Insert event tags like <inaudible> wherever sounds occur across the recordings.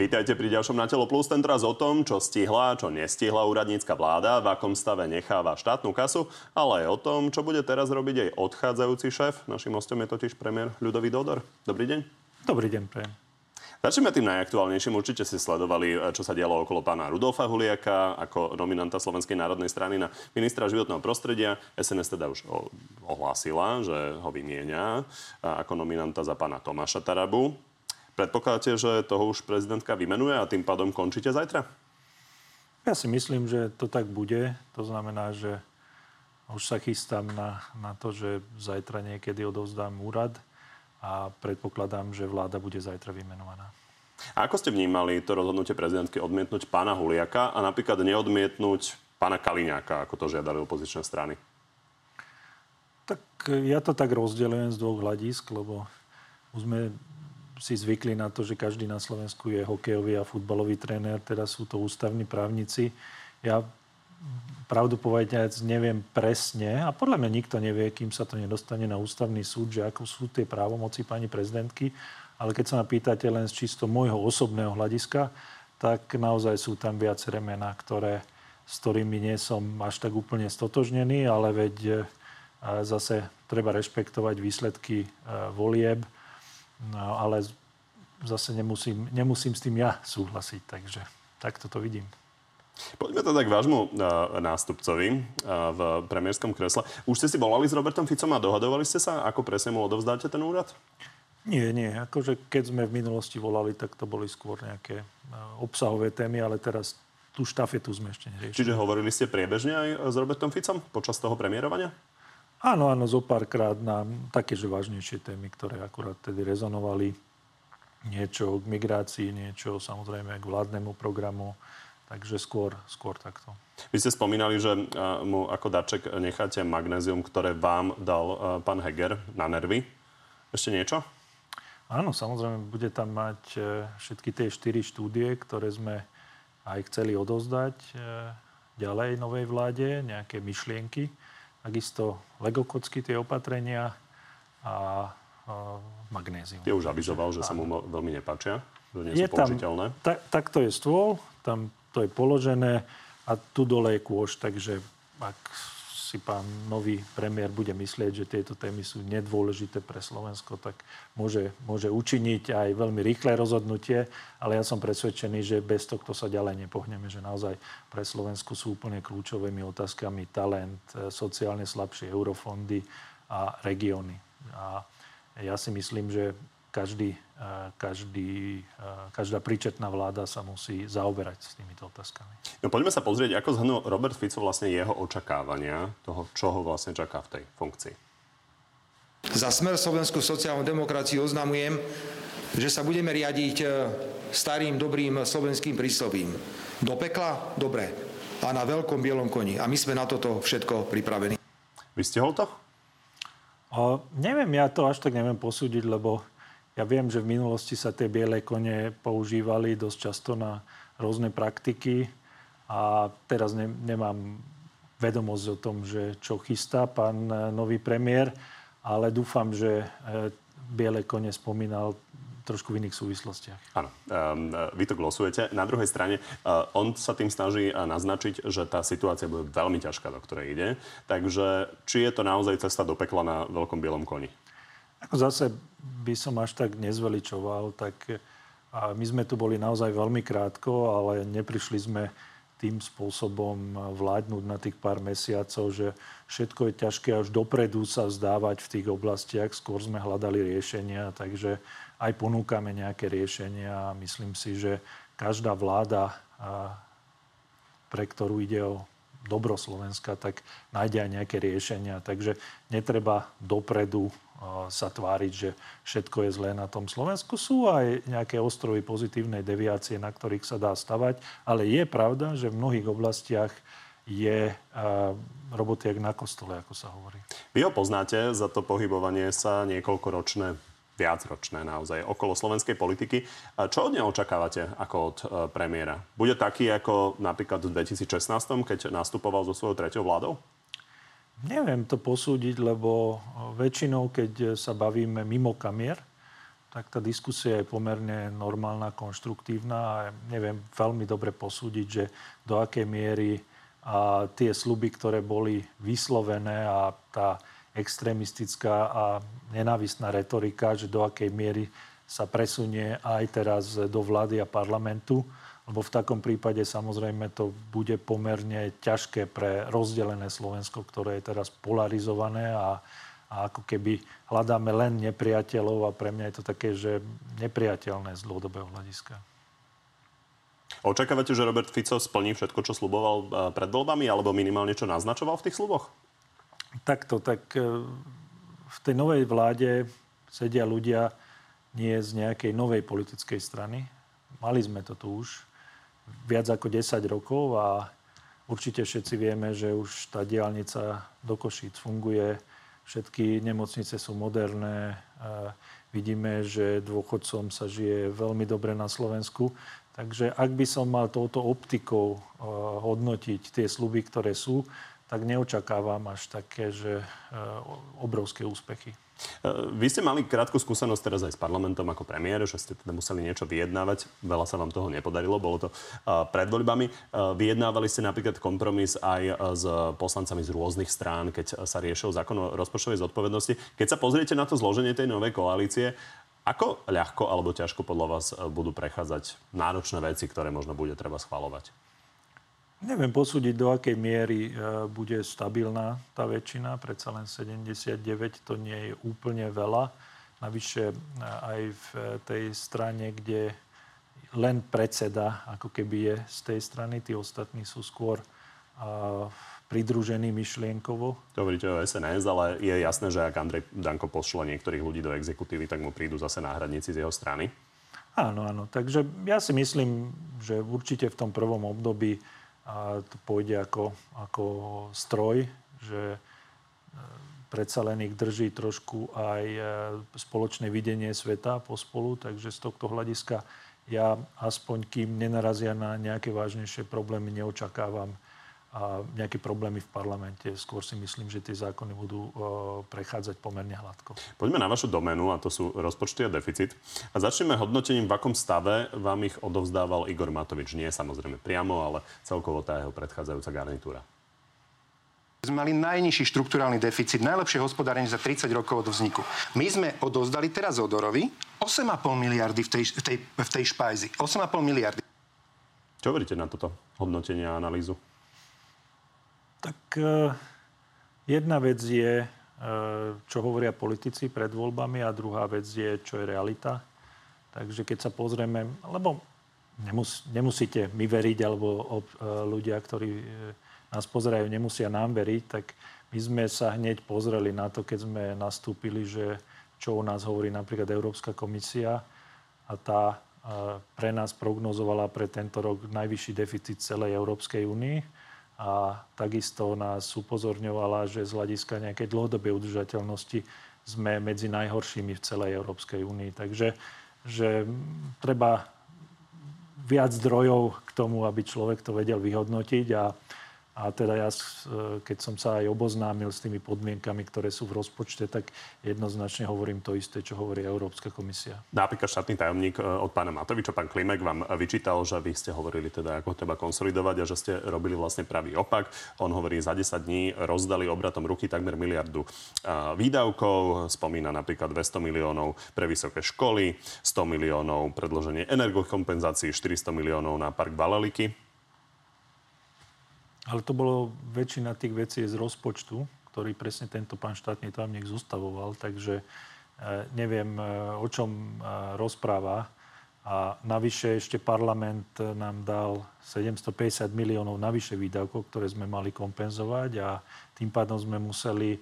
Vítajte pri ďalšom Na telo plus, tentoraz o tom, čo stihla, čo nestihla úradnícka vláda, v akom stave necháva štátnu kasu, ale aj o tom, čo bude teraz robiť jej odchádzajúci šéf. Našim hostom je totiž premiér Ľudový Dodor. Dobrý deň. Dobrý deň, prejem. Začneme tým najaktuálnejším. Určite si sledovali, čo sa dialo okolo pána Rudolfa Huliaka ako nominanta Slovenskej národnej strany na ministra životného prostredia. SNS teda už ohlásila, že ho vymienia ako nominanta za pána Tomáša Tarabu. Predpokladáte, že toho už prezidentka vymenuje a tým pádom končíte zajtra? Ja si myslím, že to tak bude. To znamená, že už sa chystám na, na to, že zajtra niekedy odovzdám úrad a predpokladám, že vláda bude zajtra vymenovaná. A ako ste vnímali to rozhodnutie prezidentky odmietnúť pána Huliaka a napríklad neodmietnúť pána Kaliňáka, ako to žiadali opozičné strany? Tak ja to tak rozdelujem z dvoch hľadisk, lebo už sme si zvykli na to, že každý na Slovensku je hokejový a futbalový tréner, teraz sú to ústavní právnici. Ja pravdu povedať neviem presne a podľa mňa nikto nevie, kým sa to nedostane na ústavný súd, že ako sú tie právomoci pani prezidentky. Ale keď sa ma pýtate len z čisto môjho osobného hľadiska, tak naozaj sú tam viaceré mená, ktoré, s ktorými nie som až tak úplne stotožnený, ale veď e, zase treba rešpektovať výsledky e, volieb No, ale zase nemusím, nemusím s tým ja súhlasiť, takže takto to vidím. Poďme teda k vášmu uh, nástupcovi uh, v premiérskom kresle. Už ste si volali s Robertom Ficom a dohadovali ste sa, ako presne mu odovzdáte ten úrad? Nie, nie. Akože keď sme v minulosti volali, tak to boli skôr nejaké uh, obsahové témy, ale teraz tú štafetu sme ešte neriešili. Čiže hovorili ste priebežne aj s Robertom Ficom počas toho premiérovania? Áno, áno, zo párkrát na také, že vážnejšie témy, ktoré akurát tedy rezonovali. Niečo k migrácii, niečo samozrejme k vládnemu programu. Takže skôr, skôr takto. Vy ste spomínali, že mu ako darček necháte magnézium, ktoré vám dal pán Heger na nervy. Ešte niečo? Áno, samozrejme, bude tam mať e, všetky tie štyri štúdie, ktoré sme aj chceli odozdať e, ďalej novej vláde, nejaké myšlienky takisto legokocky tie opatrenia a, a magnézium. Je už avizoval, že sa mu veľmi nepáčia, že nie je sú použiteľné. Tam, tak, takto je stôl, tam to je položené a tu dole je kôž, takže ak si pán nový premiér bude myslieť, že tieto témy sú nedôležité pre Slovensko, tak môže, môže učiniť aj veľmi rýchle rozhodnutie, ale ja som presvedčený, že bez tohto sa ďalej nepohneme, že naozaj pre Slovensko sú úplne kľúčovými otázkami talent, e, sociálne slabšie eurofondy a regióny. A ja si myslím, že každý, každý, každá príčetná vláda sa musí zaoberať s týmito otázkami. No poďme sa pozrieť, ako zhrnul Robert Fico vlastne jeho očakávania toho, čo ho vlastne čaká v tej funkcii. Za smer Slovenskú sociálnu demokraciu oznamujem, že sa budeme riadiť e, starým, dobrým slovenským príslovím. Do pekla? Dobre. A na veľkom bielom koni. A my sme na toto všetko pripravení. Vystihol to? O, neviem, ja to až tak neviem posúdiť, lebo ja viem, že v minulosti sa tie biele kone používali dosť často na rôzne praktiky a teraz ne, nemám vedomosť o tom, že čo chystá pán e, nový premiér, ale dúfam, že e, biele kone spomínal trošku v iných súvislostiach. Áno, um, vy to glosujete. Na druhej strane, uh, on sa tým snaží naznačiť, že tá situácia bude veľmi ťažká, do ktorej ide. Takže či je to naozaj cesta do pekla na veľkom bielom koni? Zase by som až tak nezveličoval, tak a my sme tu boli naozaj veľmi krátko, ale neprišli sme tým spôsobom vládnuť na tých pár mesiacov, že všetko je ťažké až dopredu sa vzdávať v tých oblastiach. Skôr sme hľadali riešenia, takže aj ponúkame nejaké riešenia. Myslím si, že každá vláda, pre ktorú ide o dobro Slovenska, tak nájde aj nejaké riešenia. Takže netreba dopredu sa tváriť, že všetko je zlé na tom Slovensku. Sú aj nejaké ostrovy pozitívnej deviácie, na ktorých sa dá stavať, ale je pravda, že v mnohých oblastiach je roboty jak na kostole, ako sa hovorí. Vy ho poznáte za to pohybovanie sa niekoľkoročné viacročné naozaj okolo slovenskej politiky. Čo od neho očakávate ako od e, premiéra? Bude taký ako napríklad v 2016, keď nastupoval so svojou treťou vládou? Neviem to posúdiť, lebo väčšinou, keď sa bavíme mimo kamier, tak tá diskusia je pomerne normálna, konštruktívna a neviem veľmi dobre posúdiť, že do akej miery a tie sluby, ktoré boli vyslovené a tá extrémistická a nenávistná retorika, že do akej miery sa presunie aj teraz do vlády a parlamentu, lebo v takom prípade samozrejme to bude pomerne ťažké pre rozdelené Slovensko, ktoré je teraz polarizované a, a ako keby hľadáme len nepriateľov a pre mňa je to také, že nepriateľné z dlhodobého hľadiska. Očakávate, že Robert Fico splní všetko, čo sluboval e, pred voľbami, alebo minimálne čo naznačoval v tých sluboch? Takto, tak e, v tej novej vláde sedia ľudia nie z nejakej novej politickej strany. Mali sme to tu už viac ako 10 rokov a určite všetci vieme, že už tá diálnica do Košíc funguje, všetky nemocnice sú moderné, vidíme, že dôchodcom sa žije veľmi dobre na Slovensku. Takže ak by som mal touto optikou eh, hodnotiť tie sluby, ktoré sú, tak neočakávam až také, že eh, obrovské úspechy. Eh, vy ste mali krátku skúsenosť teraz aj s parlamentom ako premiér, že ste teda museli niečo vyjednávať. Veľa sa vám toho nepodarilo, bolo to pred voľbami. Vyjednávali ste napríklad kompromis aj s poslancami z rôznych strán, keď sa riešil zákon o rozpočtovej zodpovednosti. Keď sa pozriete na to zloženie tej novej koalície, ako ľahko alebo ťažko podľa vás e, budú prechádzať náročné veci, ktoré možno bude treba schvalovať? Neviem posúdiť, do akej miery e, bude stabilná tá väčšina. Predsa len 79 to nie je úplne veľa. Navyše e, aj v tej strane, kde len predseda ako keby je z tej strany, tí ostatní sú skôr pridružený myšlienkovo. To hovoríte o SNS, ale je jasné, že ak Andrej Danko pošle niektorých ľudí do exekutívy, tak mu prídu zase náhradníci z jeho strany? Áno, áno. Takže ja si myslím, že určite v tom prvom období a to pôjde ako, ako stroj, že e, predsa len ich drží trošku aj e, spoločné videnie sveta pospolu, takže z tohto hľadiska ja aspoň kým nenarazia na nejaké vážnejšie problémy, neočakávam a nejaké problémy v parlamente. Skôr si myslím, že tie zákony budú prechádzať pomerne hladko. Poďme na vašu domenu, a to sú rozpočty a deficit. A začneme hodnotením, v akom stave vám ich odovzdával Igor Matovič. Nie samozrejme priamo, ale celkovo tá jeho predchádzajúca garnitúra. Sme mali najnižší štruktúrálny deficit, najlepšie hospodárenie za 30 rokov od vzniku. My sme odozdali teraz Odorovi 8,5 miliardy v tej, v tej, v tej špajzi. 8,5 miliardy. Čo hovoríte na toto hodnotenie a analýzu? Tak e, jedna vec je, e, čo hovoria politici pred voľbami a druhá vec je, čo je realita. Takže keď sa pozrieme, lebo nemus, nemusíte mi veriť, alebo ob, e, ľudia, ktorí nás pozerajú, nemusia nám veriť, tak my sme sa hneď pozreli na to, keď sme nastúpili, že čo u nás hovorí napríklad Európska komisia a tá pre nás prognozovala pre tento rok najvyšší deficit celej Európskej únii a takisto nás upozorňovala, že z hľadiska nejakej dlhodobej udržateľnosti sme medzi najhoršími v celej Európskej únii. Takže že treba viac zdrojov k tomu, aby človek to vedel vyhodnotiť a a teda ja, e, keď som sa aj oboznámil s tými podmienkami, ktoré sú v rozpočte, tak jednoznačne hovorím to isté, čo hovorí Európska komisia. Napríklad štátny tajomník e, od pána Matoviča, pán Klimek, vám vyčítal, že vy ste hovorili teda, ako treba konsolidovať a že ste robili vlastne pravý opak. On hovorí, za 10 dní rozdali obratom ruky takmer miliardu výdavkov. Spomína napríklad 200 miliónov pre vysoké školy, 100 miliónov predloženie energokompenzácií, 400 miliónov na park Valaliky. Ale to bolo väčšina tých vecí z rozpočtu, ktorý presne tento pán štátny tajomník zostavoval, takže e, neviem, e, o čom e, rozpráva. A navyše ešte parlament nám dal 750 miliónov navyše výdavkov, ktoré sme mali kompenzovať a tým pádom sme museli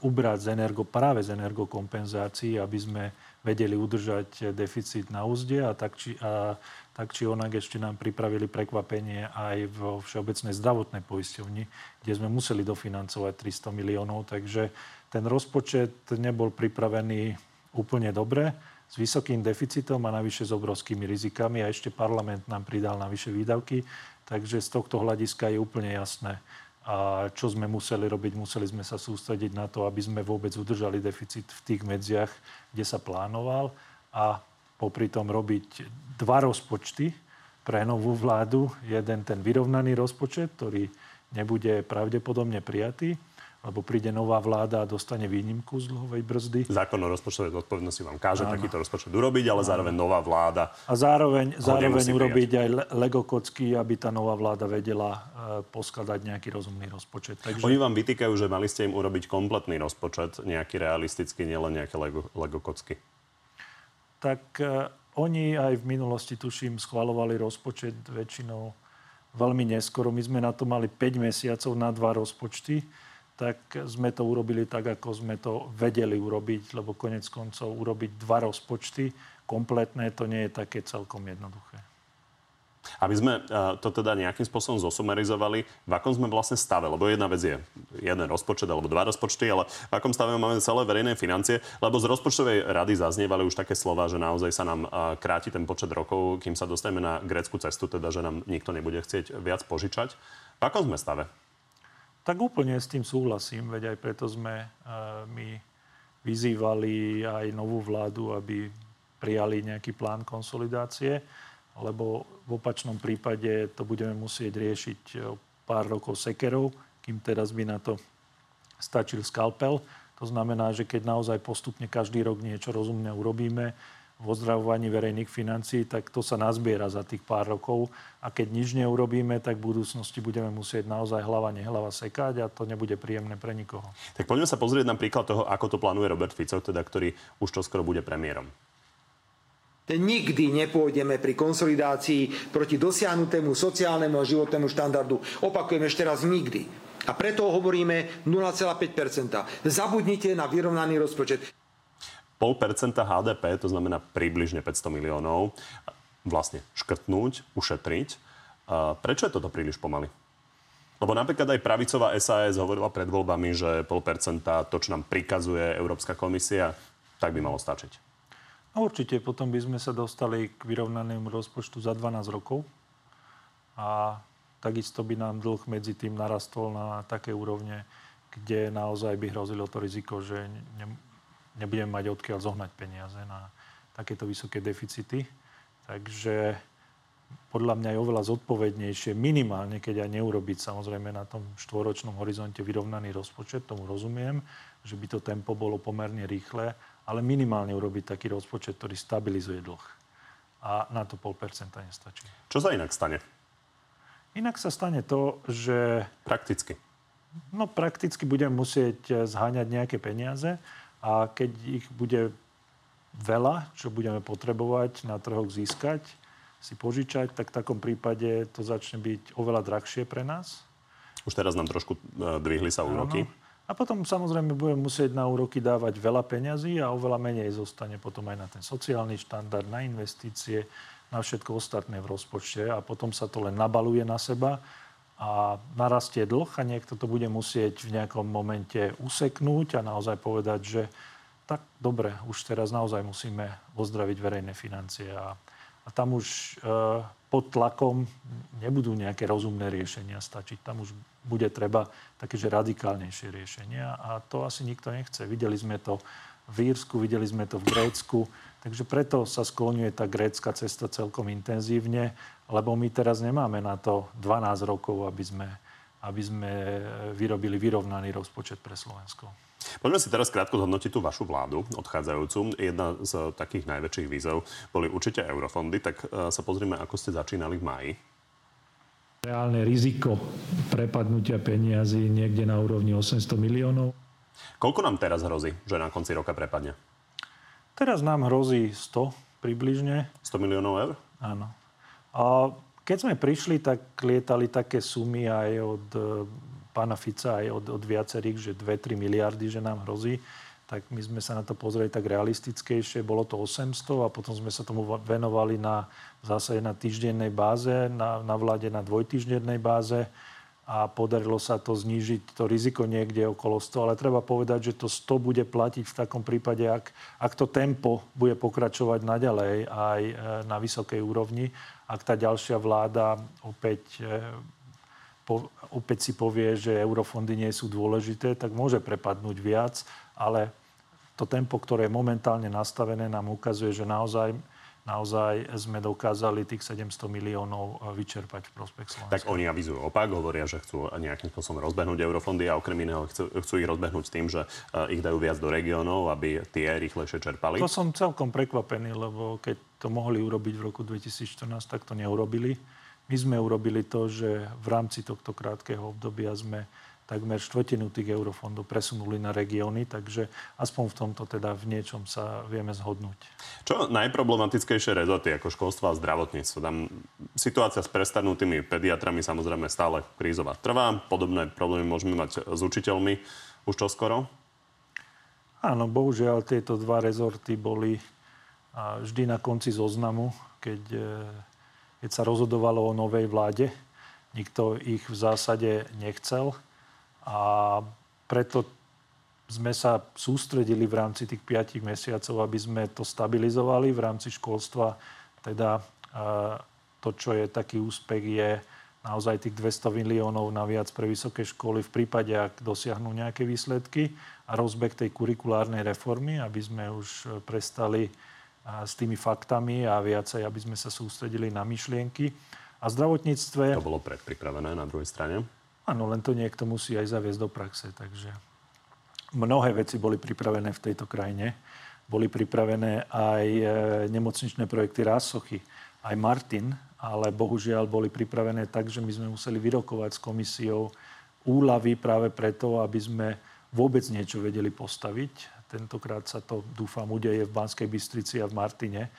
ubrať z energo, práve z energokompenzácií, aby sme vedeli udržať deficit na úzde a tak či, a tak či onak ešte nám pripravili prekvapenie aj vo Všeobecnej zdravotnej poisťovni, kde sme museli dofinancovať 300 miliónov. Takže ten rozpočet nebol pripravený úplne dobre, s vysokým deficitom a navyše s obrovskými rizikami a ešte parlament nám pridal navyše výdavky. Takže z tohto hľadiska je úplne jasné, a čo sme museli robiť? Museli sme sa sústrediť na to, aby sme vôbec udržali deficit v tých medziach, kde sa plánoval a popri tom robiť dva rozpočty pre novú vládu. Jeden ten vyrovnaný rozpočet, ktorý nebude pravdepodobne prijatý lebo príde nová vláda a dostane výnimku z dlhovej brzdy. Zákon o rozpočtovej zodpovednosti vám káže Áno. takýto rozpočet urobiť, ale Áno. zároveň nová vláda. A zároveň, zároveň urobiť aj Lego kocky, aby tá nová vláda vedela uh, poskladať nejaký rozumný rozpočet. Takže... Oni vám vytýkajú, že mali ste im urobiť kompletný rozpočet, nejaký realistický, nielen nejaké Lego, Lego kocky. Tak uh, oni aj v minulosti, tuším, schvalovali rozpočet väčšinou veľmi neskoro. My sme na to mali 5 mesiacov na dva rozpočty tak sme to urobili tak, ako sme to vedeli urobiť, lebo konec koncov urobiť dva rozpočty kompletné, to nie je také celkom jednoduché. Aby sme eh, to teda nejakým spôsobom zosumarizovali, v akom sme vlastne stave, lebo jedna vec je jeden rozpočet alebo dva rozpočty, ale v akom stave máme celé verejné financie, lebo z rozpočtovej rady zaznievali už také slova, že naozaj sa nám eh, kráti ten počet rokov, kým sa dostaneme na grécku cestu, teda že nám nikto nebude chcieť viac požičať. V akom sme stave? Tak úplne s tým súhlasím, veď aj preto sme uh, my vyzývali aj novú vládu, aby prijali nejaký plán konsolidácie, lebo v opačnom prípade to budeme musieť riešiť pár rokov sekerov, kým teraz by na to stačil skalpel. To znamená, že keď naozaj postupne každý rok niečo rozumne urobíme, v ozdravovaní verejných financií, tak to sa nazbiera za tých pár rokov. A keď nič neurobíme, tak v budúcnosti budeme musieť naozaj hlava nehlava sekať a to nebude príjemné pre nikoho. Tak poďme sa pozrieť na príklad toho, ako to plánuje Robert Fico, teda, ktorý už čoskoro bude premiérom. Nikdy nepôjdeme pri konsolidácii proti dosiahnutému sociálnemu a životnému štandardu. Opakujem ešte raz, nikdy. A preto hovoríme 0,5% Zabudnite na vyrovnaný rozpočet. 0,5% HDP, to znamená približne 500 miliónov, vlastne škrtnúť, ušetriť. Prečo je toto príliš pomaly? Lebo napríklad aj pravicová SAS hovorila pred voľbami, že 0,5% to, čo nám prikazuje Európska komisia, tak by malo stačiť. No určite, potom by sme sa dostali k vyrovnanému rozpočtu za 12 rokov a takisto by nám dlh medzi tým narastol na také úrovne, kde naozaj by hrozilo to riziko, že nebudeme mať odkiaľ zohnať peniaze na takéto vysoké deficity. Takže podľa mňa je oveľa zodpovednejšie minimálne, keď aj neurobiť samozrejme na tom štvoročnom horizonte vyrovnaný rozpočet, tomu rozumiem, že by to tempo bolo pomerne rýchle, ale minimálne urobiť taký rozpočet, ktorý stabilizuje dlh. A na to 0,5% nestačí. Čo sa inak stane? Inak sa stane to, že... Prakticky. No prakticky budeme musieť zháňať nejaké peniaze a keď ich bude veľa, čo budeme potrebovať na trhoch získať, si požičať, tak v takom prípade to začne byť oveľa drahšie pre nás. Už teraz nám trošku e, dvihli sa úroky. Áno. A potom samozrejme budeme musieť na úroky dávať veľa peňazí a oveľa menej zostane potom aj na ten sociálny štandard, na investície, na všetko ostatné v rozpočte a potom sa to len nabaluje na seba a narastie dlh a niekto to bude musieť v nejakom momente useknúť a naozaj povedať, že tak dobre, už teraz naozaj musíme ozdraviť verejné financie a, a tam už e, pod tlakom nebudú nejaké rozumné riešenia stačiť. Tam už bude treba také, že radikálnejšie riešenia a to asi nikto nechce. Videli sme to v Írsku, videli sme to v Grécku, takže preto sa skloňuje tá grécka cesta celkom intenzívne lebo my teraz nemáme na to 12 rokov, aby sme, aby sme vyrobili vyrovnaný rozpočet pre Slovensko. Poďme si teraz krátko zhodnotiť tú vašu vládu odchádzajúcu. Jedna z takých najväčších výzov boli určite eurofondy, tak e, sa pozrime, ako ste začínali v máji. Reálne riziko prepadnutia peniazy niekde na úrovni 800 miliónov. Koľko nám teraz hrozí, že na konci roka prepadne? Teraz nám hrozí 100 približne. 100 miliónov eur? Áno. A keď sme prišli, tak lietali také sumy aj od e, pána Fica, aj od, od viacerých, že 2-3 miliardy, že nám hrozí. Tak my sme sa na to pozreli tak realistickejšie. Bolo to 800 a potom sme sa tomu venovali na, zase na týždennej báze, na, na vláde na dvojtýždennej báze a podarilo sa to znížiť, to riziko niekde okolo 100. Ale treba povedať, že to 100 bude platiť v takom prípade, ak, ak to tempo bude pokračovať naďalej aj e, na vysokej úrovni ak tá ďalšia vláda opäť, e, po, opäť si povie, že eurofondy nie sú dôležité, tak môže prepadnúť viac, ale to tempo, ktoré je momentálne nastavené, nám ukazuje, že naozaj naozaj sme dokázali tých 700 miliónov e, vyčerpať v prospech Slovenska. Tak oni avizujú opak, hovoria, že chcú nejakým spôsobom rozbehnúť eurofondy a okrem iného chcú, chcú ich rozbehnúť s tým, že e, ich dajú viac do regiónov, aby tie rýchlejšie čerpali. To som celkom prekvapený, lebo keď to mohli urobiť v roku 2014, tak to neurobili. My sme urobili to, že v rámci tohto krátkeho obdobia sme takmer štvrtinu tých eurofondov presunuli na regióny, takže aspoň v tomto teda v niečom sa vieme zhodnúť. Čo najproblematickejšie rezorty ako školstvo a zdravotníctvo? Tam situácia s prestanutými pediatrami samozrejme stále krízová trvá. Podobné problémy môžeme mať s učiteľmi už čoskoro? Áno, bohužiaľ tieto dva rezorty boli vždy na konci zoznamu, keď, e, keď sa rozhodovalo o novej vláde. Nikto ich v zásade nechcel. A preto sme sa sústredili v rámci tých 5 mesiacov, aby sme to stabilizovali v rámci školstva. Teda to, čo je taký úspech, je naozaj tých 200 miliónov naviac pre vysoké školy v prípade, ak dosiahnu nejaké výsledky a rozbeh tej kurikulárnej reformy, aby sme už prestali s tými faktami a viacej, aby sme sa sústredili na myšlienky. A zdravotníctve... To bolo predpripravené na druhej strane? Áno, len to niekto musí aj zaviesť do praxe. Takže mnohé veci boli pripravené v tejto krajine. Boli pripravené aj e, nemocničné projekty Rásochy, aj Martin, ale bohužiaľ boli pripravené tak, že my sme museli vyrokovať s komisiou úlavy práve preto, aby sme vôbec niečo vedeli postaviť. Tentokrát sa to, dúfam, udeje v Banskej Bystrici a v Martine.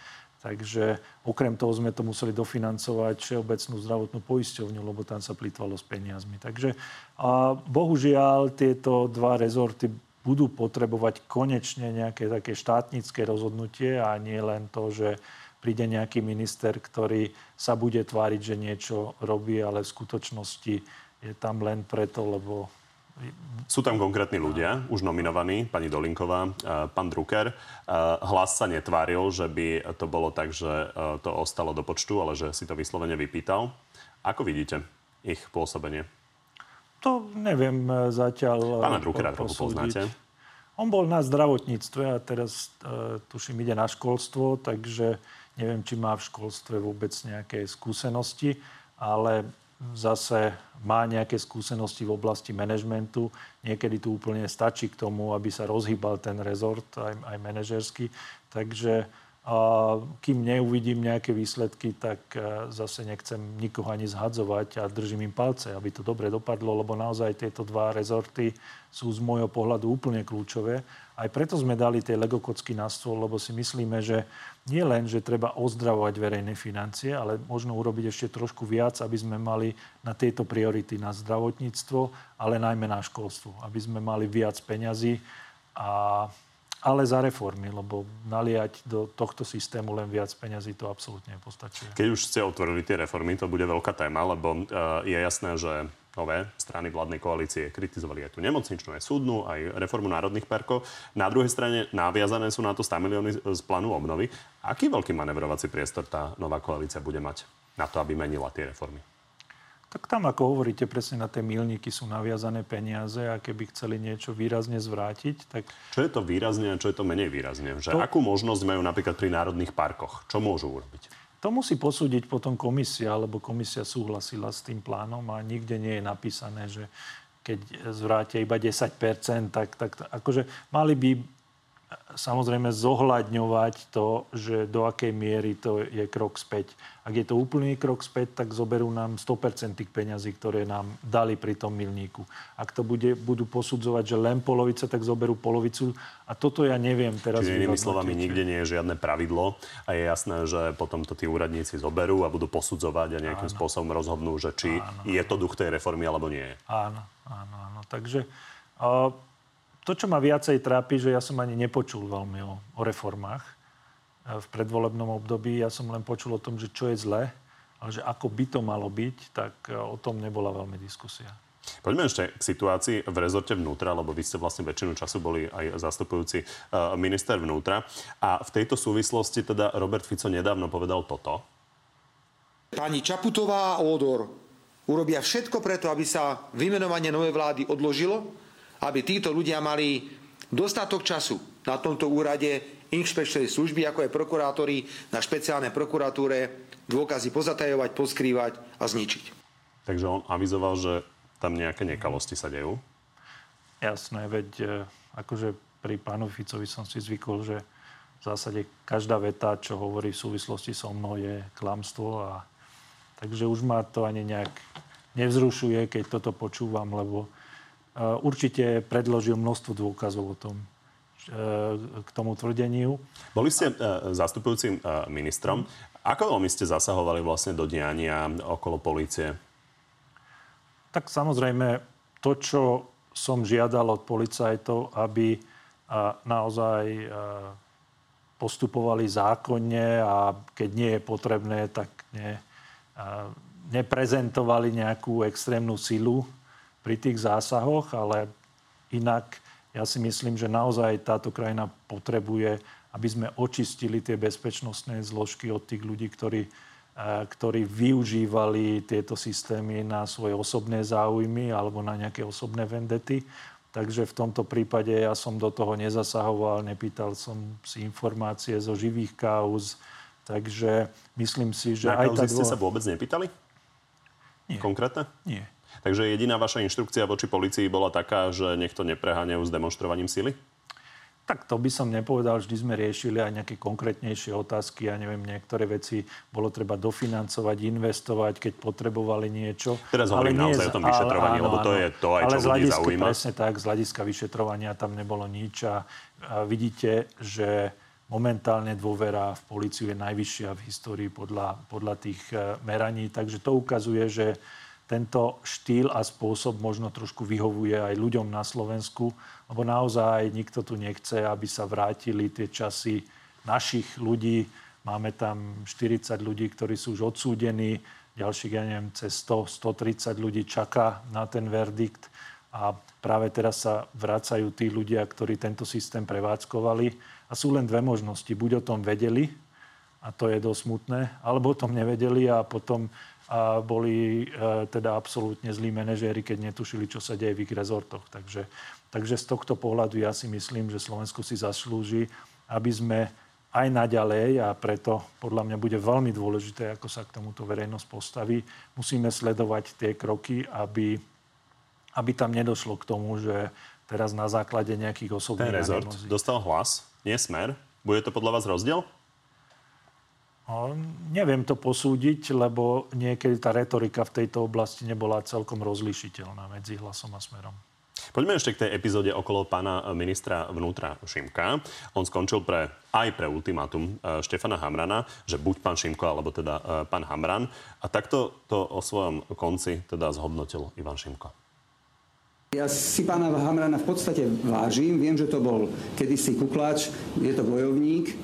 Takže okrem toho sme to museli dofinancovať všeobecnú zdravotnú poisťovňu, lebo tam sa plýtvalo s peniazmi. Takže a bohužiaľ tieto dva rezorty budú potrebovať konečne nejaké také štátnické rozhodnutie a nie len to, že príde nejaký minister, ktorý sa bude tváriť, že niečo robí, ale v skutočnosti je tam len preto, lebo sú tam konkrétni ľudia, už nominovaní, pani Dolinková, pán Drucker. Hlas sa netváril, že by to bolo tak, že to ostalo do počtu, ale že si to vyslovene vypýtal. Ako vidíte ich pôsobenie? To neviem e, zatiaľ Pána Druckera trochu poznáte. On bol na zdravotníctve a teraz e, tuším ide na školstvo, takže neviem, či má v školstve vôbec nejaké skúsenosti, ale zase má nejaké skúsenosti v oblasti manažmentu. Niekedy tu úplne stačí k tomu, aby sa rozhýbal ten rezort, aj, aj manažersky. Takže a kým neuvidím nejaké výsledky, tak e, zase nechcem nikoho ani zhadzovať a držím im palce, aby to dobre dopadlo, lebo naozaj tieto dva rezorty sú z môjho pohľadu úplne kľúčové. Aj preto sme dali tie legokocky na stôl, lebo si myslíme, že nie len, že treba ozdravovať verejné financie, ale možno urobiť ešte trošku viac, aby sme mali na tieto priority na zdravotníctvo, ale najmä na školstvo. Aby sme mali viac peňazí a ale za reformy, lebo naliať do tohto systému len viac peňazí to absolútne nepostačuje. Keď už ste otvorili tie reformy, to bude veľká téma, lebo uh, je jasné, že nové strany vládnej koalície kritizovali aj tú nemocničnú, aj súdnu, aj reformu národných parkov. Na druhej strane naviazané sú na to 100 milióny z plánu obnovy. Aký veľký manevrovací priestor tá nová koalícia bude mať na to, aby menila tie reformy? Tak tam, ako hovoríte, presne na tie milníky sú naviazané peniaze a keby chceli niečo výrazne zvrátiť, tak... Čo je to výrazne a čo je to menej výrazne? Že to... Akú možnosť majú napríklad pri národných parkoch? Čo môžu urobiť? To musí posúdiť potom komisia, lebo komisia súhlasila s tým plánom a nikde nie je napísané, že keď zvrátia iba 10%, tak, tak akože mali by samozrejme zohľadňovať to, že do akej miery to je krok späť. Ak je to úplný krok späť, tak zoberú nám 100% tých peňazí, ktoré nám dali pri tom milníku. Ak to bude, budú posudzovať, že len polovica, tak zoberú polovicu. A toto ja neviem teraz Čiže inými slovami, nikde nie je žiadne pravidlo a je jasné, že potom to tí úradníci zoberú a budú posudzovať a nejakým áno. spôsobom rozhodnú, že či áno. je to duch tej reformy alebo nie. Áno, áno, áno. Takže uh, to, čo ma viacej trápi, že ja som ani nepočul veľmi o, o reformách e, v predvolebnom období. Ja som len počul o tom, že čo je zlé, ale že ako by to malo byť, tak e, o tom nebola veľmi diskusia. Poďme ešte k situácii v rezorte vnútra, lebo vy ste vlastne väčšinu času boli aj zastupujúci e, minister vnútra. A v tejto súvislosti teda Robert Fico nedávno povedal toto. Pani Čaputová a Odor urobia všetko preto, aby sa vymenovanie novej vlády odložilo aby títo ľudia mali dostatok času na tomto úrade inšpekčnej služby, ako aj prokurátori na špeciálnej prokuratúre dôkazy pozatajovať, poskrývať a zničiť. Takže on avizoval, že tam nejaké nekalosti sa dejú? Jasné, veď e, akože pri pánu Ficovi som si zvykol, že v zásade každá veta, čo hovorí v súvislosti so mnou, je klamstvo. A, takže už ma to ani nejak nevzrušuje, keď toto počúvam, lebo určite predložil množstvo dôkazov o tom, uh, k tomu tvrdeniu. Boli ste uh, zastupujúcim ministrom. Ako veľmi ste zasahovali vlastne do diania okolo policie? Tak samozrejme, to, čo som žiadal od policajtov, aby naozaj postupovali zákonne a keď nie je potrebné, tak ne, neprezentovali nejakú extrémnu silu pri tých zásahoch, ale inak ja si myslím, že naozaj táto krajina potrebuje, aby sme očistili tie bezpečnostné zložky od tých ľudí, ktorí, ktorí využívali tieto systémy na svoje osobné záujmy alebo na nejaké osobné vendety. Takže v tomto prípade ja som do toho nezasahoval, nepýtal som si informácie zo živých kauz. Takže myslím si, že Na aj dvo... ste sa vôbec nepýtali? Nie. Konkrétne? Nie. Takže jediná vaša inštrukcia voči policii bola taká, že nech to nepreháňajú s demonstrovaním sily? Tak to by som nepovedal. Vždy sme riešili aj nejaké konkrétnejšie otázky. Ja neviem, niektoré veci bolo treba dofinancovať, investovať, keď potrebovali niečo. Teraz hovorím naozaj z... o tom vyšetrovaní, ale, áno, lebo to je to aj, ale čo ľudí zaujíma. Presne tak, z hľadiska vyšetrovania tam nebolo nič. A, a vidíte, že momentálne dôvera v policiu je najvyššia v histórii podľa, podľa tých e, meraní. Takže to ukazuje, že tento štýl a spôsob možno trošku vyhovuje aj ľuďom na Slovensku, lebo naozaj nikto tu nechce, aby sa vrátili tie časy našich ľudí. Máme tam 40 ľudí, ktorí sú už odsúdení, ďalších, ja neviem, cez 100, 130 ľudí čaká na ten verdikt a práve teraz sa vracajú tí ľudia, ktorí tento systém prevádzkovali. A sú len dve možnosti. Buď o tom vedeli, a to je dosť smutné, alebo o tom nevedeli a potom a boli e, teda absolútne zlí manažéri, keď netušili, čo sa deje v ich rezortoch. Takže, takže z tohto pohľadu ja si myslím, že Slovensko si zaslúži, aby sme aj naďalej, a preto podľa mňa bude veľmi dôležité, ako sa k tomuto verejnosť postaví, musíme sledovať tie kroky, aby, aby tam nedošlo k tomu, že teraz na základe nejakých osobných... Ten rezort dostal hlas, nie smer. Bude to podľa vás rozdiel? Neviem to posúdiť, lebo niekedy tá retorika v tejto oblasti nebola celkom rozlišiteľná medzi hlasom a smerom. Poďme ešte k tej epizóde okolo pána ministra vnútra Šimka. On skončil pre, aj pre ultimátum e, Štefana Hamrana, že buď pán Šimko, alebo teda e, pán Hamran. A takto to o svojom konci teda zhodnotil Ivan Šimko. Ja si pána Hamrana v podstate vážim. Viem, že to bol kedysi kuklač, je to bojovník. E,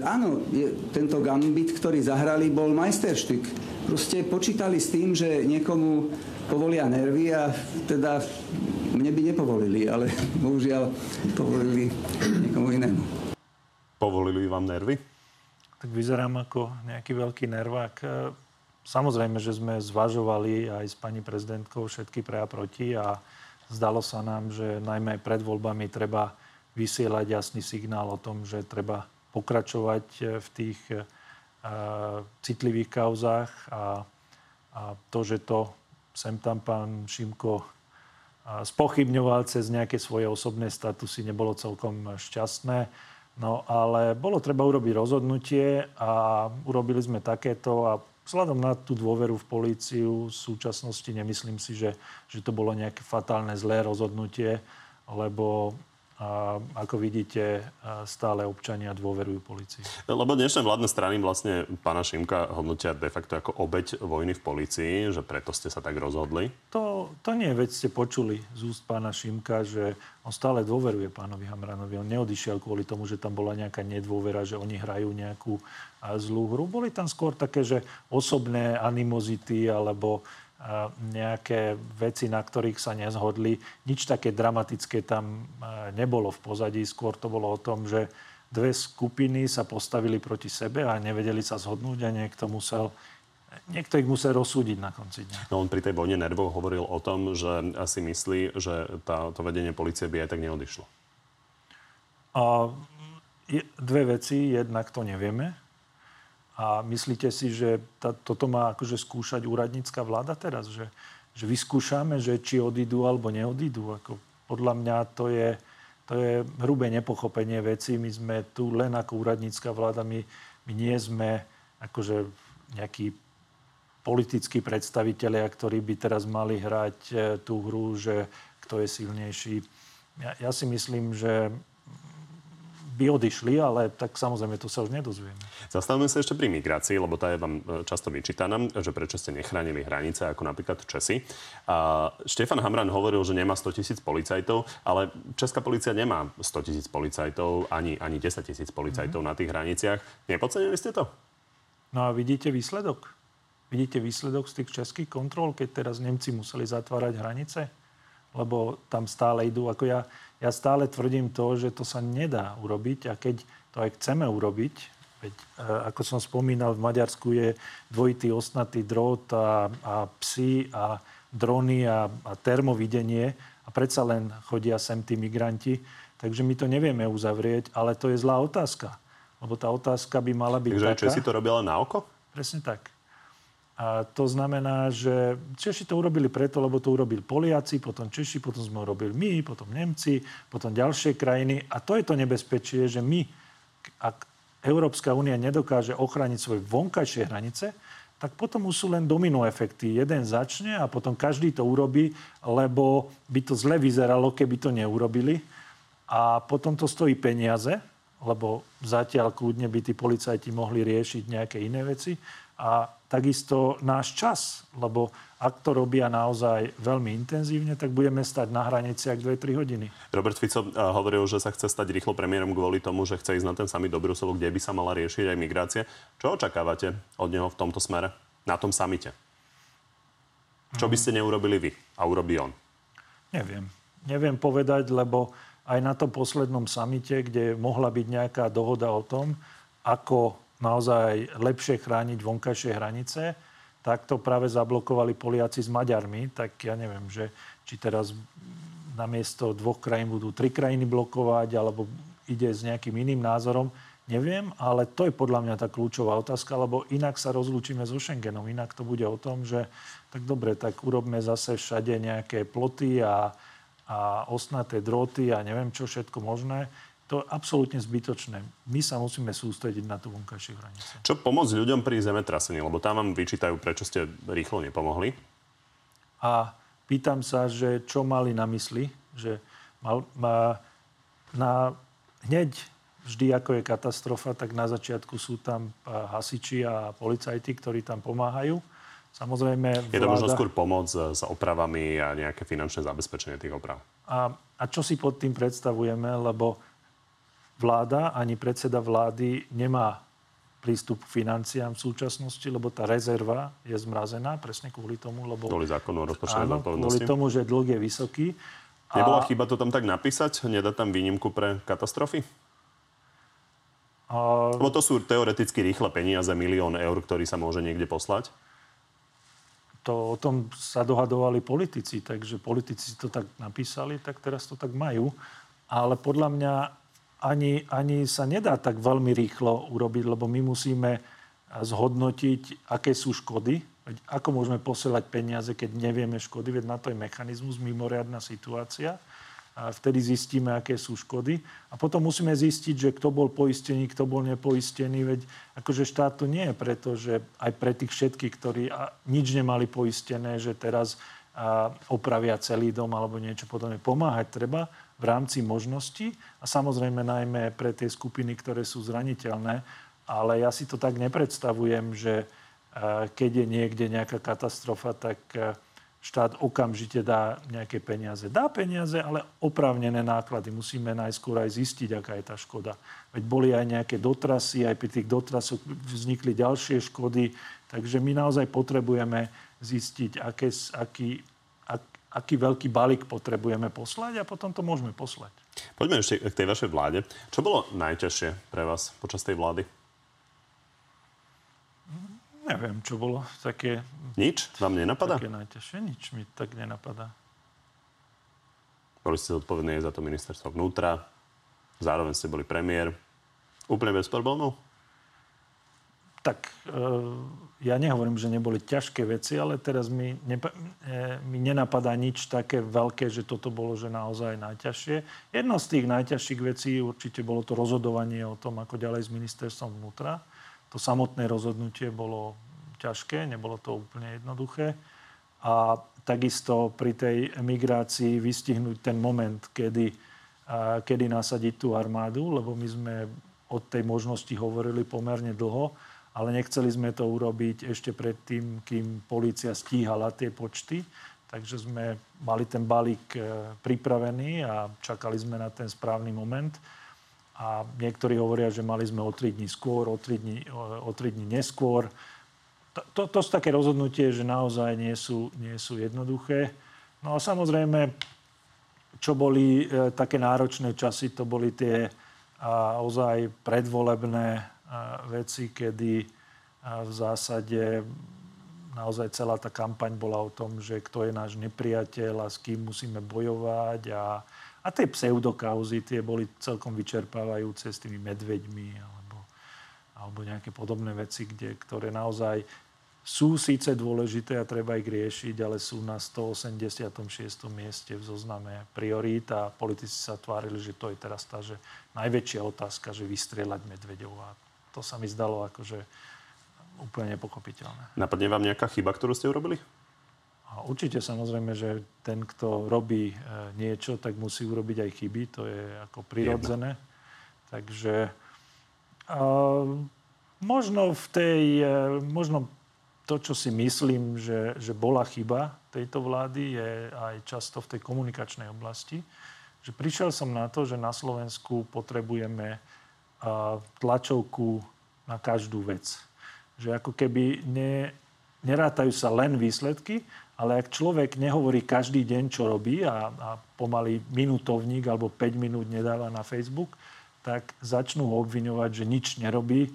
áno, je, tento gambit, ktorý zahrali, bol majsterštyk. Proste počítali s tým, že niekomu povolia nervy a teda mne by nepovolili, ale <laughs> bohužiaľ povolili niekomu inému. Povolili vám nervy? Tak vyzerám ako nejaký veľký nervák. E, Samozrejme, že sme zvažovali aj s pani prezidentkou všetky pre a proti a zdalo sa nám, že najmä pred voľbami treba vysielať jasný signál o tom, že treba pokračovať v tých uh, citlivých kauzách a, a to, že to sem tam pán Šimko uh, spochybňoval cez nejaké svoje osobné statusy, nebolo celkom šťastné. No ale bolo treba urobiť rozhodnutie a urobili sme takéto a Vzhľadom na tú dôveru v políciu v súčasnosti nemyslím si, že, že to bolo nejaké fatálne zlé rozhodnutie, lebo a ako vidíte, stále občania dôverujú policii. Lebo dnešné vládne strany vlastne pána Šimka hodnotia de facto ako obeď vojny v policii, že preto ste sa tak rozhodli? To, to nie, veď ste počuli z úst pána Šimka, že on stále dôveruje pánovi Hamranovi. On neodišiel kvôli tomu, že tam bola nejaká nedôvera, že oni hrajú nejakú zlú hru. Boli tam skôr také, že osobné animozity alebo nejaké veci, na ktorých sa nezhodli. Nič také dramatické tam nebolo v pozadí. Skôr to bolo o tom, že dve skupiny sa postavili proti sebe a nevedeli sa zhodnúť a niekto musel Niekto ich musel rozsúdiť na konci dňa. No on pri tej vojne nervov hovoril o tom, že asi myslí, že tá, to vedenie policie by aj tak neodišlo. A dve veci. Jednak to nevieme. A myslíte si, že tá, toto má akože skúšať úradnícka vláda teraz? Že, že vyskúšame, že či odídu alebo neodídu? Ako, podľa mňa to je, to je hrubé nepochopenie veci. My sme tu len ako úradnícka vláda. My, my nie sme akože nejakí politickí predstavitelia, ktorí by teraz mali hrať e, tú hru, že kto je silnejší. Ja, ja si myslím, že by odišli, ale tak samozrejme to sa už nedozvieme. Zastavme sa ešte pri migrácii, lebo tá je vám e, často vyčítaná, že prečo ste nechránili hranice, ako napríklad Česi. A Štefan Hamran hovoril, že nemá 100 tisíc policajtov, ale Česká policia nemá 100 tisíc policajtov, ani, ani 10 tisíc policajtov mm-hmm. na tých hraniciach. Nepodcenili ste to? No a vidíte výsledok? Vidíte výsledok z tých českých kontrol, keď teraz Nemci museli zatvárať hranice? Lebo tam stále idú, ako ja, ja stále tvrdím to, že to sa nedá urobiť a keď to aj chceme urobiť, veď, e, ako som spomínal, v Maďarsku je dvojitý osnatý drôt a, a psy a drony a, a termovidenie a predsa len chodia sem tí migranti. Takže my to nevieme uzavrieť, ale to je zlá otázka. Lebo tá otázka by mala byť Takže taká... Takže si to robila na oko? Presne tak. A to znamená, že Češi to urobili preto, lebo to urobil Poliaci, potom Češi, potom sme urobili my, potom Nemci, potom ďalšie krajiny. A to je to nebezpečie, že my, ak Európska únia nedokáže ochrániť svoje vonkajšie hranice, tak potom už sú len domino efekty. Jeden začne a potom každý to urobí, lebo by to zle vyzeralo, keby to neurobili. A potom to stojí peniaze, lebo zatiaľ kľudne by tí policajti mohli riešiť nejaké iné veci a takisto náš čas, lebo ak to robia naozaj veľmi intenzívne, tak budeme stať na hraniciach 2-3 hodiny. Robert Fico eh, hovoril, že sa chce stať rýchlo premiérom kvôli tomu, že chce ísť na ten samý do Bruselu, kde by sa mala riešiť aj migrácia. Čo očakávate od neho v tomto smere, na tom samite? Čo by ste neurobili vy a urobí on? Neviem. Neviem povedať, lebo aj na tom poslednom samite, kde mohla byť nejaká dohoda o tom, ako naozaj lepšie chrániť vonkajšie hranice, tak to práve zablokovali Poliaci s Maďarmi. Tak ja neviem, že či teraz namiesto dvoch krajín budú tri krajiny blokovať, alebo ide s nejakým iným názorom. Neviem, ale to je podľa mňa tá kľúčová otázka, lebo inak sa rozlúčime so Schengenom. Inak to bude o tom, že tak dobre, tak urobme zase všade nejaké ploty a, a osnaté droty a neviem čo všetko možné to je absolútne zbytočné. My sa musíme sústrediť na tú vonkajšiu hranicu. Čo pomôcť ľuďom pri zemetrasení? Lebo tam vám vyčítajú, prečo ste rýchlo nepomohli. A pýtam sa, že čo mali na mysli, že mal, má, na, hneď vždy, ako je katastrofa, tak na začiatku sú tam hasiči a policajti, ktorí tam pomáhajú. Samozrejme, vláda... Je to možno skôr pomoc s opravami a nejaké finančné zabezpečenie tých oprav. A, a čo si pod tým predstavujeme, lebo vláda ani predseda vlády nemá prístup k financiám v súčasnosti, lebo tá rezerva je zmrazená presne kvôli tomu, lebo... Kvôli zákonu o rozpočtovej Kvôli tomu, že dlh je vysoký. A... Nebola chyba to tam tak napísať? Nedá tam výnimku pre katastrofy? A... Lebo to sú teoreticky rýchle peniaze, milión eur, ktorý sa môže niekde poslať. To o tom sa dohadovali politici, takže politici to tak napísali, tak teraz to tak majú. Ale podľa mňa ani, ani sa nedá tak veľmi rýchlo urobiť, lebo my musíme zhodnotiť, aké sú škody. Veď ako môžeme posielať peniaze, keď nevieme škody? Veď na to je mechanizmus, mimoriadná situácia. A vtedy zistíme, aké sú škody. A potom musíme zistiť, že kto bol poistený, kto bol nepoistený. Veď akože štát to nie je preto, že aj pre tých všetkých, ktorí nič nemali poistené, že teraz opravia celý dom alebo niečo podobné. Pomáhať treba, v rámci možností a samozrejme najmä pre tie skupiny, ktoré sú zraniteľné. Ale ja si to tak nepredstavujem, že e, keď je niekde nejaká katastrofa, tak e, štát okamžite dá nejaké peniaze. Dá peniaze, ale oprávnené náklady. Musíme najskôr aj zistiť, aká je tá škoda. Veď boli aj nejaké dotrasy, aj pri tých dotrasoch vznikli ďalšie škody. Takže my naozaj potrebujeme zistiť, aké, aký, aký veľký balík potrebujeme poslať a potom to môžeme poslať. Poďme ešte k tej vašej vláde. Čo bolo najťažšie pre vás počas tej vlády? Neviem, čo bolo také... Nič? Vám nenapadá? Také najťažšie? Nič mi tak nenapadá. Boli ste zodpovední za to ministerstvo vnútra. zároveň ste boli premiér. Úplne bez problémov? Tak e, ja nehovorím, že neboli ťažké veci, ale teraz mi, nepa- e, mi nenapadá nič také veľké, že toto bolo že naozaj najťažšie. Jedno z tých najťažších vecí určite bolo to rozhodovanie o tom, ako ďalej s ministerstvom vnútra. To samotné rozhodnutie bolo ťažké, nebolo to úplne jednoduché. A takisto pri tej emigrácii vystihnúť ten moment, kedy, a, kedy nasadiť tú armádu, lebo my sme od tej možnosti hovorili pomerne dlho ale nechceli sme to urobiť ešte predtým, kým policia stíhala tie počty. Takže sme mali ten balík e, pripravený a čakali sme na ten správny moment. A niektorí hovoria, že mali sme o 3 dní skôr, o 3 dní, o 3 dní neskôr. To, to, to sú také rozhodnutie, že naozaj nie sú, nie sú jednoduché. No a samozrejme, čo boli e, také náročné časy, to boli tie a, ozaj predvolebné veci, kedy v zásade naozaj celá tá kampaň bola o tom, že kto je náš nepriateľ a s kým musíme bojovať. A, a tie pseudokauzy, tie boli celkom vyčerpávajúce s tými medveďmi alebo, alebo nejaké podobné veci, kde, ktoré naozaj sú síce dôležité a treba ich riešiť, ale sú na 186. mieste v zozname priorít a politici sa tvárili, že to je teraz tá že najväčšia otázka, že vystrieľať medveďov to sa mi zdalo akože úplne nepochopiteľné. Napadne vám nejaká chyba, ktorú ste urobili? A určite samozrejme, že ten, kto robí e, niečo, tak musí urobiť aj chyby. To je ako prirodzené. Takže a, možno v tej, e, možno to, čo si myslím, že, že bola chyba tejto vlády, je aj často v tej komunikačnej oblasti. Že prišiel som na to, že na Slovensku potrebujeme tlačovku na každú vec. Že ako keby ne, nerátajú sa len výsledky, ale ak človek nehovorí každý deň, čo robí a, a pomaly minútovník alebo 5 minút nedáva na Facebook, tak začnú ho obviňovať, že nič nerobí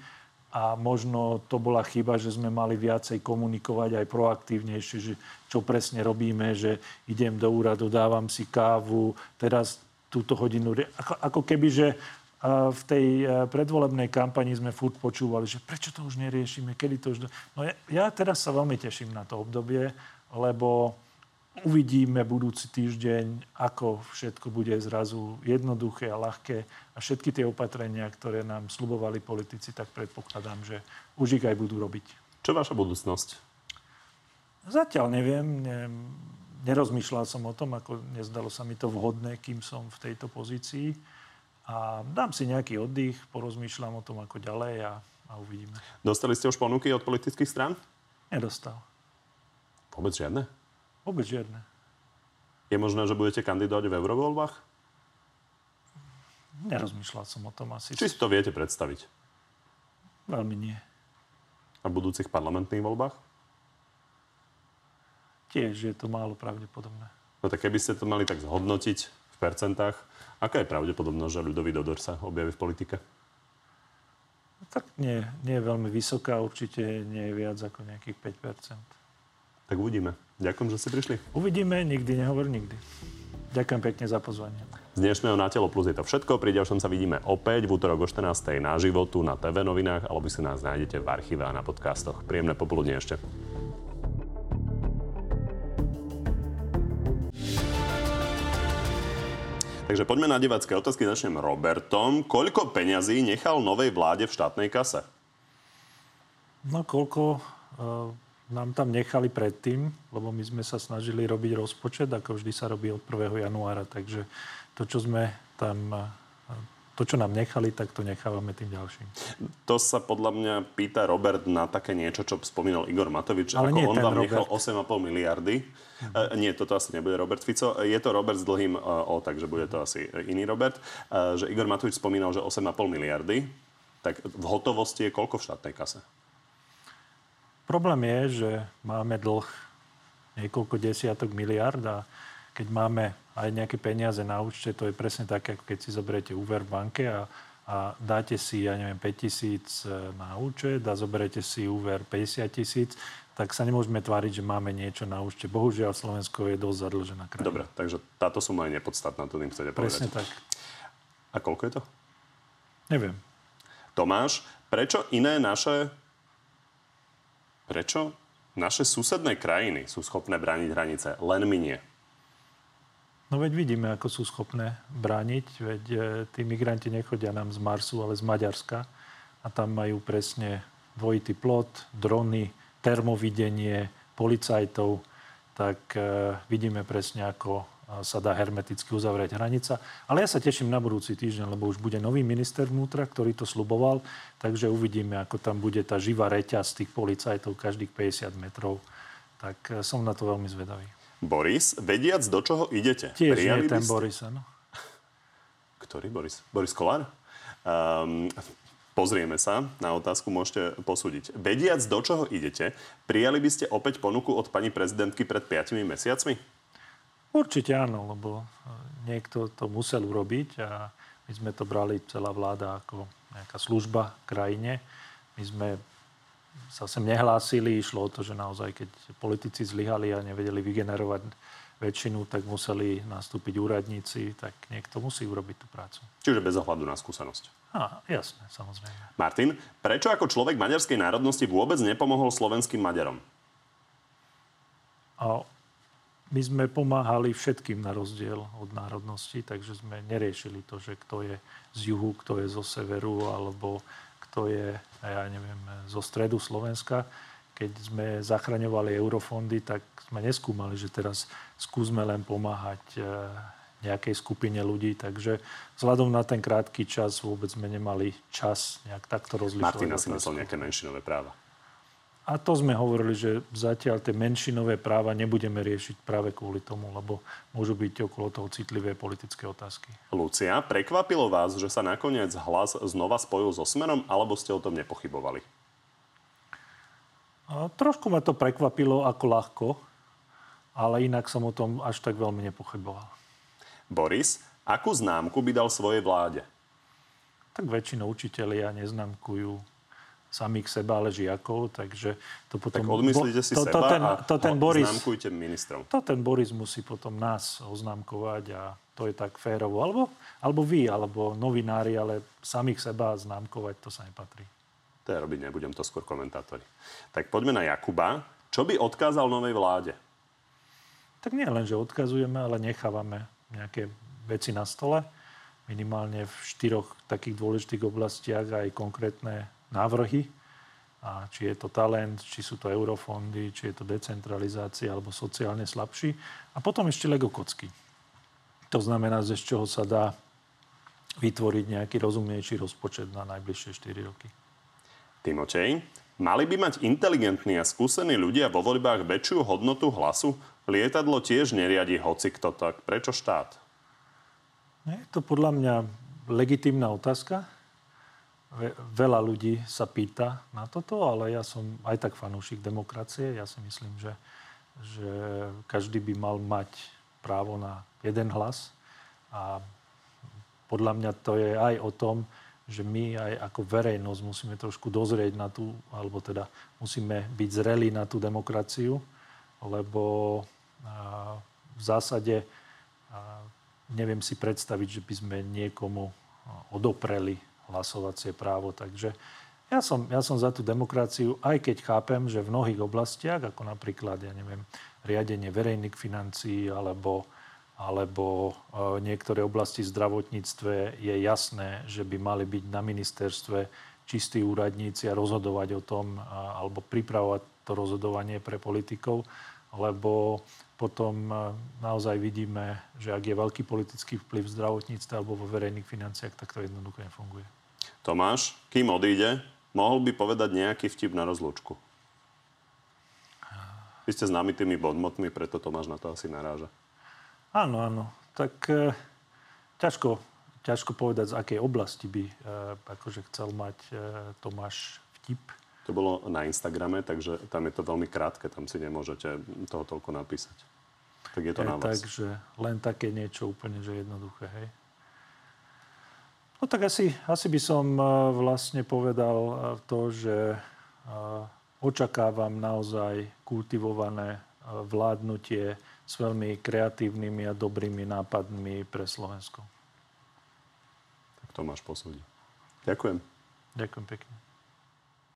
a možno to bola chyba, že sme mali viacej komunikovať aj proaktívnejšie, že čo presne robíme, že idem do úradu, dávam si kávu, teraz túto hodinu. Ako, ako keby, že v tej e, predvolebnej kampani sme furt počúvali, že prečo to už neriešime, kedy to už... No ja, ja teraz sa veľmi teším na to obdobie, lebo uvidíme budúci týždeň, ako všetko bude zrazu jednoduché a ľahké a všetky tie opatrenia, ktoré nám slubovali politici, tak predpokladám, že už ich aj budú robiť. Čo je vaša budúcnosť? Zatiaľ neviem. Ne, nerozmýšľal som o tom, ako nezdalo sa mi to vhodné, kým som v tejto pozícii a dám si nejaký oddych, porozmýšľam o tom, ako ďalej a, a uvidíme. Dostali ste už ponuky od politických strán? Nedostal. Vôbec žiadne? Vôbec žiadne. Je možné, že budete kandidovať v eurovoľbách? Nerozmýšľal som o tom asi. Či si to viete predstaviť? Veľmi nie. A v budúcich parlamentných voľbách? Tiež je to málo pravdepodobné. No tak keby ste to mali tak zhodnotiť percentách, Aká je pravdepodobnosť, že ľudový Dodor sa objaví v politike? Tak nie, nie je veľmi vysoká, určite nie je viac ako nejakých 5 Tak uvidíme. Ďakujem, že ste prišli. Uvidíme, nikdy nehovor nikdy. Ďakujem pekne za pozvanie. Z dnešného Na telo plus je to všetko. Pri ďalšom sa vidíme opäť v útorok o 14. na životu na TV novinách alebo si nás nájdete v archíve a na podcastoch. Príjemné popoludne ešte. Takže poďme na divácké otázky. Začnem Robertom. Koľko peňazí nechal novej vláde v štátnej kase? No koľko uh, nám tam nechali predtým, lebo my sme sa snažili robiť rozpočet, ako vždy sa robí od 1. januára. Takže to, čo sme tam uh, to, čo nám nechali, tak to nechávame tým ďalším. To sa podľa mňa pýta Robert na také niečo, čo spomínal Igor Matovič. Ale ako on vám Robert. nechal 8,5 miliardy. Uh-huh. Uh, nie, toto asi nebude Robert Fico. Je to Robert s dlhým uh, O, takže bude to asi iný Robert. Uh, že Igor Matovič spomínal, že 8,5 miliardy. Tak v hotovosti je koľko v štátnej kase? Problém je, že máme dlh niekoľko desiatok miliard a keď máme aj nejaké peniaze na účte, to je presne tak, ako keď si zoberiete úver v banke a, a dáte si, ja neviem, 5 tisíc e, na účet a zoberiete si úver 50 tisíc, tak sa nemôžeme tváriť, že máme niečo na účte. Bohužiaľ, Slovensko je dosť zadlžená krajina. Dobre, takže táto suma je nepodstatná, to tým chcete povedať. Presne tak. A koľko je to? Neviem. Tomáš, prečo iné naše... Prečo naše susedné krajiny sú schopné brániť hranice, len my nie? No veď vidíme, ako sú schopné brániť. Veď e, tí migranti nechodia nám z Marsu, ale z Maďarska. A tam majú presne dvojitý plot, drony, termovidenie, policajtov. Tak e, vidíme presne, ako sa dá hermeticky uzavrieť hranica. Ale ja sa teším na budúci týždeň, lebo už bude nový minister vnútra, ktorý to sluboval, takže uvidíme, ako tam bude tá živá reťaz tých policajtov každých 50 metrov. Tak e, som na to veľmi zvedavý. Boris, vediac, do čoho idete? Tiež nie ten ste... Boris, áno. <laughs> Ktorý Boris? Boris Kolár? Um, pozrieme sa na otázku, môžete posúdiť. Vediac, do čoho idete, prijali by ste opäť ponuku od pani prezidentky pred 5 mesiacmi? Určite áno, lebo e, niekto to musel urobiť a my sme to brali celá vláda ako nejaká služba krajine. My sme sa sem nehlásili, išlo o to, že naozaj, keď politici zlyhali a nevedeli vygenerovať väčšinu, tak museli nastúpiť úradníci, tak niekto musí urobiť tú prácu. Čiže bez ohľadu na skúsenosť. Á, jasne, samozrejme. Martin, prečo ako človek maďarskej národnosti vôbec nepomohol slovenským Maďarom? A my sme pomáhali všetkým na rozdiel od národnosti, takže sme neriešili to, že kto je z juhu, kto je zo severu, alebo kto je, ja neviem, zo stredu Slovenska. Keď sme zachraňovali eurofondy, tak sme neskúmali, že teraz skúsme len pomáhať e, nejakej skupine ľudí. Takže vzhľadom na ten krátky čas vôbec sme nemali čas nejak takto rozlišovať. Martina si myslel nejaké menšinové práva. A to sme hovorili, že zatiaľ tie menšinové práva nebudeme riešiť práve kvôli tomu, lebo môžu byť okolo toho citlivé politické otázky. Lucia, prekvapilo vás, že sa nakoniec hlas znova spojil so Smerom, alebo ste o tom nepochybovali? A trošku ma to prekvapilo ako ľahko, ale inak som o tom až tak veľmi nepochyboval. Boris, akú známku by dal svojej vláde? Tak väčšinou učitelia neznámkujú samých seba, ale žiakov, takže to potom... Tak odmyslíte si to, seba to ten, a to ten Boris, známkujte ministrov. To ten Boris musí potom nás oznámkovať a to je tak férovo. Alebo, alebo vy, alebo novinári, ale samých seba známkovať, to sa nepatrí. To ja robiť nebudem, to skôr komentátori. Tak poďme na Jakuba. Čo by odkázal novej vláde? Tak nie len, že odkazujeme, ale nechávame nejaké veci na stole. Minimálne v štyroch takých dôležitých oblastiach aj konkrétne návrhy, a či je to talent, či sú to eurofondy, či je to decentralizácia alebo sociálne slabší. A potom ešte Lego kocky. To znamená, z čoho sa dá vytvoriť nejaký rozumnejší rozpočet na najbližšie 4 roky. Timotej, mali by mať inteligentní a skúsení ľudia vo voľbách väčšiu hodnotu hlasu? Lietadlo tiež neriadi hoci kto tak. Prečo štát? Je to podľa mňa legitimná otázka veľa ľudí sa pýta na toto, ale ja som aj tak fanúšik demokracie. Ja si myslím, že, že každý by mal mať právo na jeden hlas. A podľa mňa to je aj o tom, že my aj ako verejnosť musíme trošku dozrieť na tú, alebo teda musíme byť zreli na tú demokraciu, lebo v zásade neviem si predstaviť, že by sme niekomu odopreli hlasovacie právo. Takže ja som, ja som za tú demokraciu, aj keď chápem, že v mnohých oblastiach, ako napríklad, ja neviem, riadenie verejných financií alebo, alebo e, niektoré oblasti v zdravotníctve je jasné, že by mali byť na ministerstve čistí úradníci a rozhodovať o tom, a, alebo pripravovať to rozhodovanie pre politikov, lebo potom e, naozaj vidíme, že ak je veľký politický vplyv v zdravotníctve alebo vo verejných financiách, tak to jednoducho nefunguje. Tomáš, kým odíde, mohol by povedať nejaký vtip na rozlúčku. Vy ste známi tými bodmotmi, preto Tomáš na to asi naráža. Áno, áno. Tak e, ťažko, ťažko povedať, z akej oblasti by e, akože chcel mať e, Tomáš vtip. To bolo na Instagrame, takže tam je to veľmi krátke, tam si nemôžete toho toľko napísať. Tak je to je na vás. Takže len také niečo úplne, že jednoduché, hej. No tak asi, asi by som e, vlastne povedal e, to, že e, očakávam naozaj kultivované vládnutie s veľmi kreatívnymi a dobrými nápadmi pre Slovensko. Tak to máš posúdiť. Ďakujem. Ďakujem pekne.